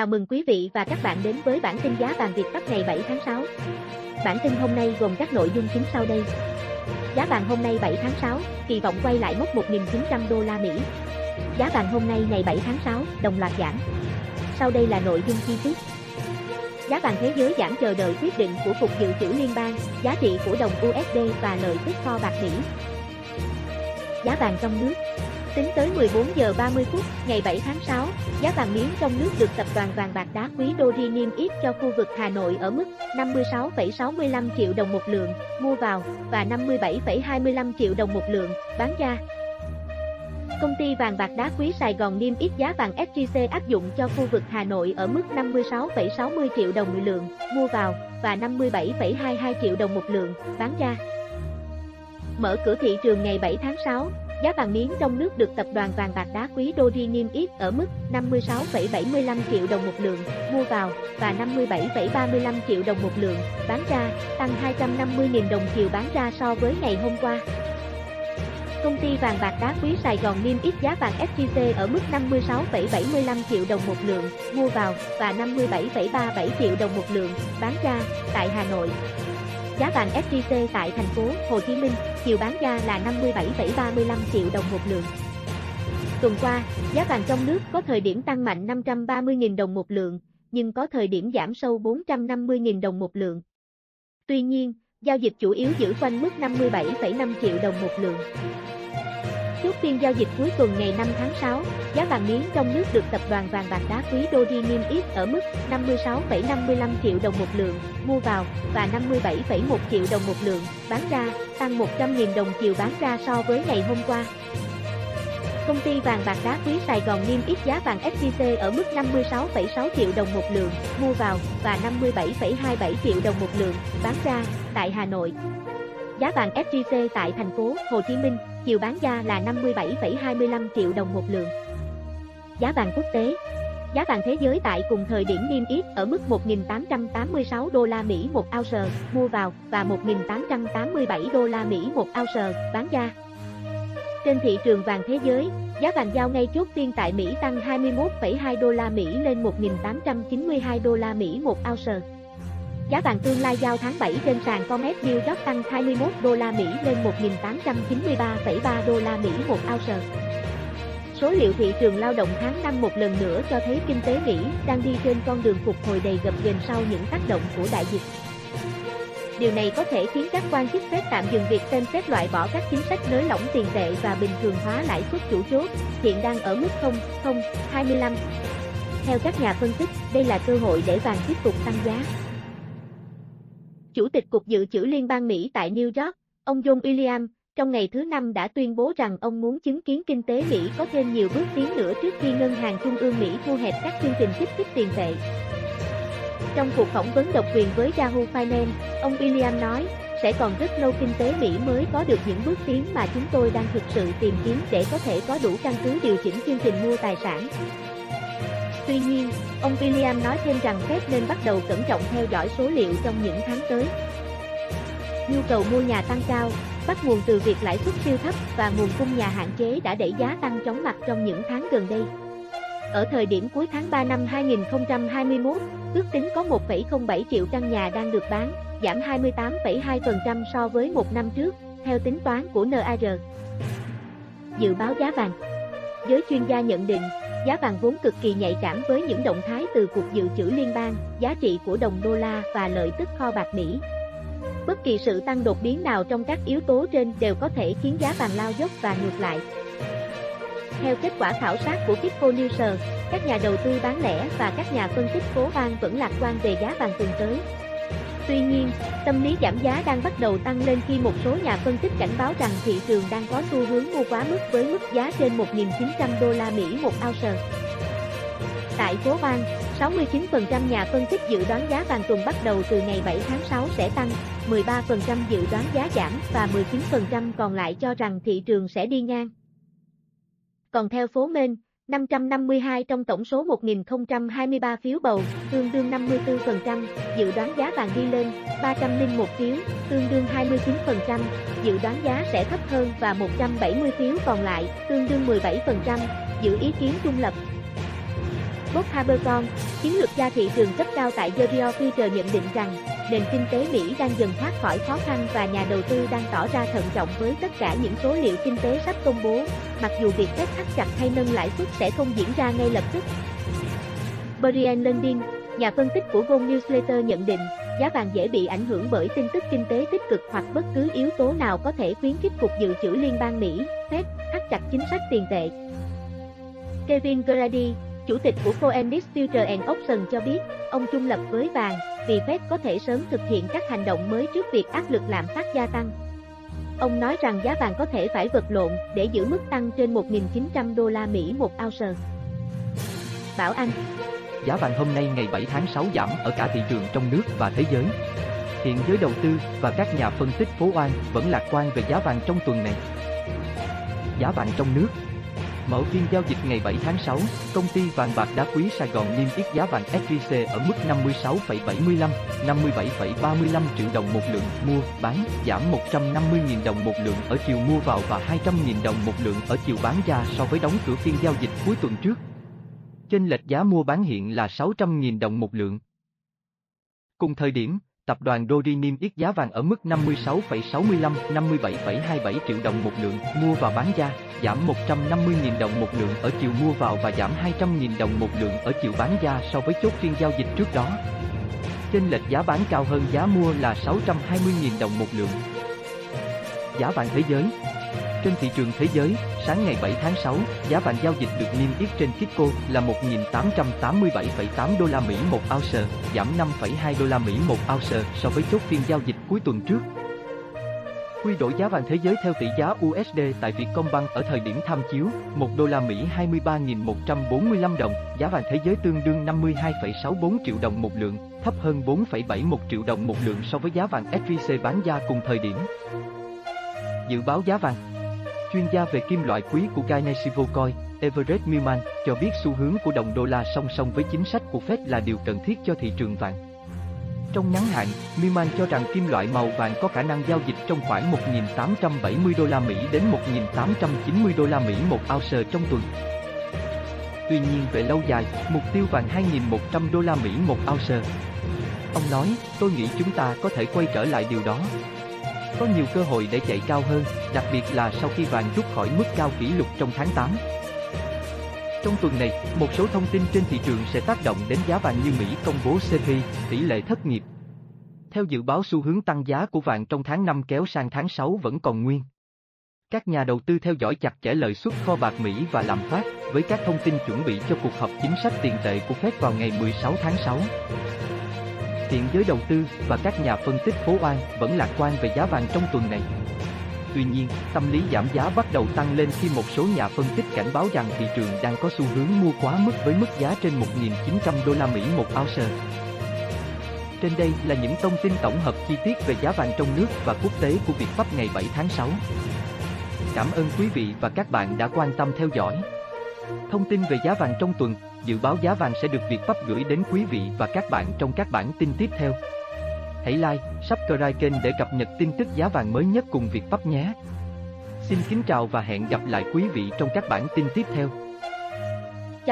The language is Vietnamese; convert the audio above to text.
Chào mừng quý vị và các bạn đến với bản tin giá vàng Việt Bắc ngày 7 tháng 6. Bản tin hôm nay gồm các nội dung chính sau đây. Giá vàng hôm nay 7 tháng 6, kỳ vọng quay lại mốc 1.900 đô la Mỹ. Giá vàng hôm nay ngày 7 tháng 6, đồng loạt giảm. Sau đây là nội dung chi tiết. Giá vàng thế giới giảm chờ đợi quyết định của Cục Dự trữ Liên bang, giá trị của đồng USD và lợi tức kho bạc Mỹ. Giá vàng trong nước, Tính tới 14 giờ 30 phút ngày 7 tháng 6, giá vàng miếng trong nước được tập đoàn vàng bạc đá quý Doji niêm yết cho khu vực Hà Nội ở mức 56,65 triệu đồng một lượng mua vào và 57,25 triệu đồng một lượng bán ra. Công ty vàng bạc đá quý Sài Gòn niêm yết giá vàng SJC áp dụng cho khu vực Hà Nội ở mức 56,60 triệu đồng một lượng mua vào và 57,22 triệu đồng một lượng bán ra. Mở cửa thị trường ngày 7 tháng 6, Giá vàng miếng trong nước được tập đoàn vàng bạc đá quý Doji niêm yết ở mức 56,75 triệu đồng một lượng mua vào và 57,35 triệu đồng một lượng bán ra, tăng 250.000 đồng chiều bán ra so với ngày hôm qua. Công ty vàng bạc đá quý Sài Gòn niêm yết giá vàng SJC ở mức 56,75 triệu đồng một lượng mua vào và 57,37 triệu đồng một lượng bán ra tại Hà Nội. Giá vàng SJC tại thành phố Hồ Chí Minh, chiều bán ra là 57,35 triệu đồng một lượng. Tuần qua, giá vàng trong nước có thời điểm tăng mạnh 530.000 đồng một lượng, nhưng có thời điểm giảm sâu 450.000 đồng một lượng. Tuy nhiên, giao dịch chủ yếu giữ quanh mức 57,5 triệu đồng một lượng. Chốt phiên giao dịch cuối tuần ngày 5 tháng 6, giá vàng miếng trong nước được tập đoàn vàng bạc đá quý Doji niêm yết ở mức 56,55 triệu đồng một lượng mua vào và 57,1 triệu đồng một lượng bán ra, tăng 100.000 đồng chiều bán ra so với ngày hôm qua. Công ty vàng bạc đá quý Sài Gòn niêm yết giá vàng SJC ở mức 56,6 triệu đồng một lượng mua vào và 57,27 triệu đồng một lượng bán ra tại Hà Nội. Giá vàng SJC tại thành phố Hồ Chí Minh, chiều bán ra là 57,25 triệu đồng một lượng. Giá vàng quốc tế Giá vàng thế giới tại cùng thời điểm niêm yết ở mức 1.886 đô la Mỹ một ounce mua vào và 1.887 đô la Mỹ một ounce bán ra. Trên thị trường vàng thế giới, giá vàng giao ngay chốt phiên tại Mỹ tăng 21,2 đô la Mỹ lên 1.892 đô la Mỹ một ounce. Giá vàng tương lai giao tháng 7 trên sàn Comex New York tăng 21 đô la Mỹ lên 1.893,3 đô la Mỹ một ounce. Số liệu thị trường lao động tháng 5 một lần nữa cho thấy kinh tế Mỹ đang đi trên con đường phục hồi đầy gập ghềnh sau những tác động của đại dịch. Điều này có thể khiến các quan chức Fed tạm dừng việc xem xét loại bỏ các chính sách nới lỏng tiền tệ và bình thường hóa lãi suất chủ chốt, hiện đang ở mức 0,025. Theo các nhà phân tích, đây là cơ hội để vàng tiếp tục tăng giá. Chủ tịch Cục Dự trữ Liên bang Mỹ tại New York, ông John William, trong ngày thứ Năm đã tuyên bố rằng ông muốn chứng kiến kinh tế Mỹ có thêm nhiều bước tiến nữa trước khi Ngân hàng Trung ương Mỹ thu hẹp các chương trình kích thích tiền tệ. Trong cuộc phỏng vấn độc quyền với Yahoo Finance, ông William nói, sẽ còn rất lâu kinh tế Mỹ mới có được những bước tiến mà chúng tôi đang thực sự tìm kiếm để có thể có đủ căn cứ điều chỉnh chương trình mua tài sản. Tuy nhiên, ông William nói thêm rằng Fed nên bắt đầu cẩn trọng theo dõi số liệu trong những tháng tới. Nhu cầu mua nhà tăng cao, bắt nguồn từ việc lãi suất siêu thấp và nguồn cung nhà hạn chế đã đẩy giá tăng chóng mặt trong những tháng gần đây. Ở thời điểm cuối tháng 3 năm 2021, ước tính có 1,07 triệu căn nhà đang được bán, giảm 28,2% so với một năm trước, theo tính toán của NAR. Dự báo giá vàng Giới chuyên gia nhận định, giá vàng vốn cực kỳ nhạy cảm với những động thái từ Cục Dự trữ Liên bang, giá trị của đồng đô la và lợi tức kho bạc Mỹ. Bất kỳ sự tăng đột biến nào trong các yếu tố trên đều có thể khiến giá vàng lao dốc và ngược lại. Theo kết quả khảo sát của Kippo News, các nhà đầu tư bán lẻ và các nhà phân tích phố bang vẫn lạc quan về giá vàng tuần tới. Tuy nhiên, tâm lý giảm giá đang bắt đầu tăng lên khi một số nhà phân tích cảnh báo rằng thị trường đang có xu hướng mua quá mức với mức giá trên 1.900 đô la Mỹ một ounce. Tại phố bang, 69% nhà phân tích dự đoán giá vàng tuần bắt đầu từ ngày 7 tháng 6 sẽ tăng, 13% dự đoán giá giảm và 19% còn lại cho rằng thị trường sẽ đi ngang. Còn theo phố Main, 552 trong tổng số 1023 phiếu bầu, tương đương 54%, dự đoán giá vàng đi lên, 301 phiếu, tương đương 29%, dự đoán giá sẽ thấp hơn và 170 phiếu còn lại, tương đương 17%, giữ ý kiến trung lập. Bob Habercon, chiến lược gia thị trường cấp cao tại Gerio Future nhận định rằng, nền kinh tế Mỹ đang dần thoát khỏi khó khăn và nhà đầu tư đang tỏ ra thận trọng với tất cả những số liệu kinh tế sắp công bố, mặc dù việc phép thắt chặt hay nâng lãi suất sẽ không diễn ra ngay lập tức. Brian Lundin, nhà phân tích của Gold Newsletter nhận định, giá vàng dễ bị ảnh hưởng bởi tin tức kinh tế tích cực hoặc bất cứ yếu tố nào có thể khuyến khích Cục Dự trữ Liên bang Mỹ, Fed, thắt chặt chính sách tiền tệ. Kevin Grady, chủ tịch của Phoenix Future and Option cho biết, ông trung lập với vàng, vì Fed có thể sớm thực hiện các hành động mới trước việc áp lực lạm phát gia tăng. Ông nói rằng giá vàng có thể phải vật lộn để giữ mức tăng trên 1.900 đô la Mỹ một ounce. Bảo Anh Giá vàng hôm nay ngày 7 tháng 6 giảm ở cả thị trường trong nước và thế giới. Hiện giới đầu tư và các nhà phân tích phố Oan vẫn lạc quan về giá vàng trong tuần này. Giá vàng trong nước Mở phiên giao dịch ngày 7 tháng 6, công ty vàng bạc đá quý Sài Gòn niêm yết giá vàng SJC ở mức 56,75, 57,35 triệu đồng một lượng mua, bán, giảm 150.000 đồng một lượng ở chiều mua vào và 200.000 đồng một lượng ở chiều bán ra so với đóng cửa phiên giao dịch cuối tuần trước. Chênh lệch giá mua bán hiện là 600.000 đồng một lượng. Cùng thời điểm, tập đoàn Dori niêm yết giá vàng ở mức 56,65, 57,27 triệu đồng một lượng mua và bán ra, giảm 150.000 đồng một lượng ở chiều mua vào và giảm 200.000 đồng một lượng ở chiều bán ra so với chốt phiên giao dịch trước đó. Chênh lệch giá bán cao hơn giá mua là 620.000 đồng một lượng. Giá vàng thế giới trên thị trường thế giới, sáng ngày 7 tháng 6, giá vàng giao dịch được niêm yết trên Kitco là 1.887,8 đô la Mỹ một ounce, giảm 5,2 đô la Mỹ một ounce so với chốt phiên giao dịch cuối tuần trước. Quy đổi giá vàng thế giới theo tỷ giá USD tại Vietcombank ở thời điểm tham chiếu, 1 đô la Mỹ 23.145 đồng, giá vàng thế giới tương đương 52,64 triệu đồng một lượng, thấp hơn 4,71 triệu đồng một lượng so với giá vàng SJC bán ra cùng thời điểm. Dự báo giá vàng Chuyên gia về kim loại quý của Carnegie Coin, Everett Millman, cho biết xu hướng của đồng đô la song song với chính sách của Fed là điều cần thiết cho thị trường vàng. Trong ngắn hạn, Millman cho rằng kim loại màu vàng có khả năng giao dịch trong khoảng 1.870 đô la Mỹ đến 1.890 đô la Mỹ một ounce trong tuần. Tuy nhiên về lâu dài, mục tiêu vàng 2.100 đô la Mỹ một ounce. Ông nói, tôi nghĩ chúng ta có thể quay trở lại điều đó, có nhiều cơ hội để chạy cao hơn, đặc biệt là sau khi vàng rút khỏi mức cao kỷ lục trong tháng 8. Trong tuần này, một số thông tin trên thị trường sẽ tác động đến giá vàng như Mỹ công bố CPI, tỷ lệ thất nghiệp. Theo dự báo xu hướng tăng giá của vàng trong tháng 5 kéo sang tháng 6 vẫn còn nguyên. Các nhà đầu tư theo dõi chặt chẽ lợi suất kho bạc Mỹ và lạm phát, với các thông tin chuẩn bị cho cuộc họp chính sách tiền tệ của Fed vào ngày 16 tháng 6. Hiện giới đầu tư và các nhà phân tích phố An vẫn lạc quan về giá vàng trong tuần này. Tuy nhiên, tâm lý giảm giá bắt đầu tăng lên khi một số nhà phân tích cảnh báo rằng thị trường đang có xu hướng mua quá mức với mức giá trên 1.900 đô la Mỹ một ounce. Trên đây là những thông tin tổng hợp chi tiết về giá vàng trong nước và quốc tế của Việt Pháp ngày 7 tháng 6. Cảm ơn quý vị và các bạn đã quan tâm theo dõi. Thông tin về giá vàng trong tuần Dự báo giá vàng sẽ được Việt Pháp gửi đến quý vị và các bạn trong các bản tin tiếp theo. Hãy like, subscribe kênh để cập nhật tin tức giá vàng mới nhất cùng Việt Pháp nhé. Xin kính chào và hẹn gặp lại quý vị trong các bản tin tiếp theo.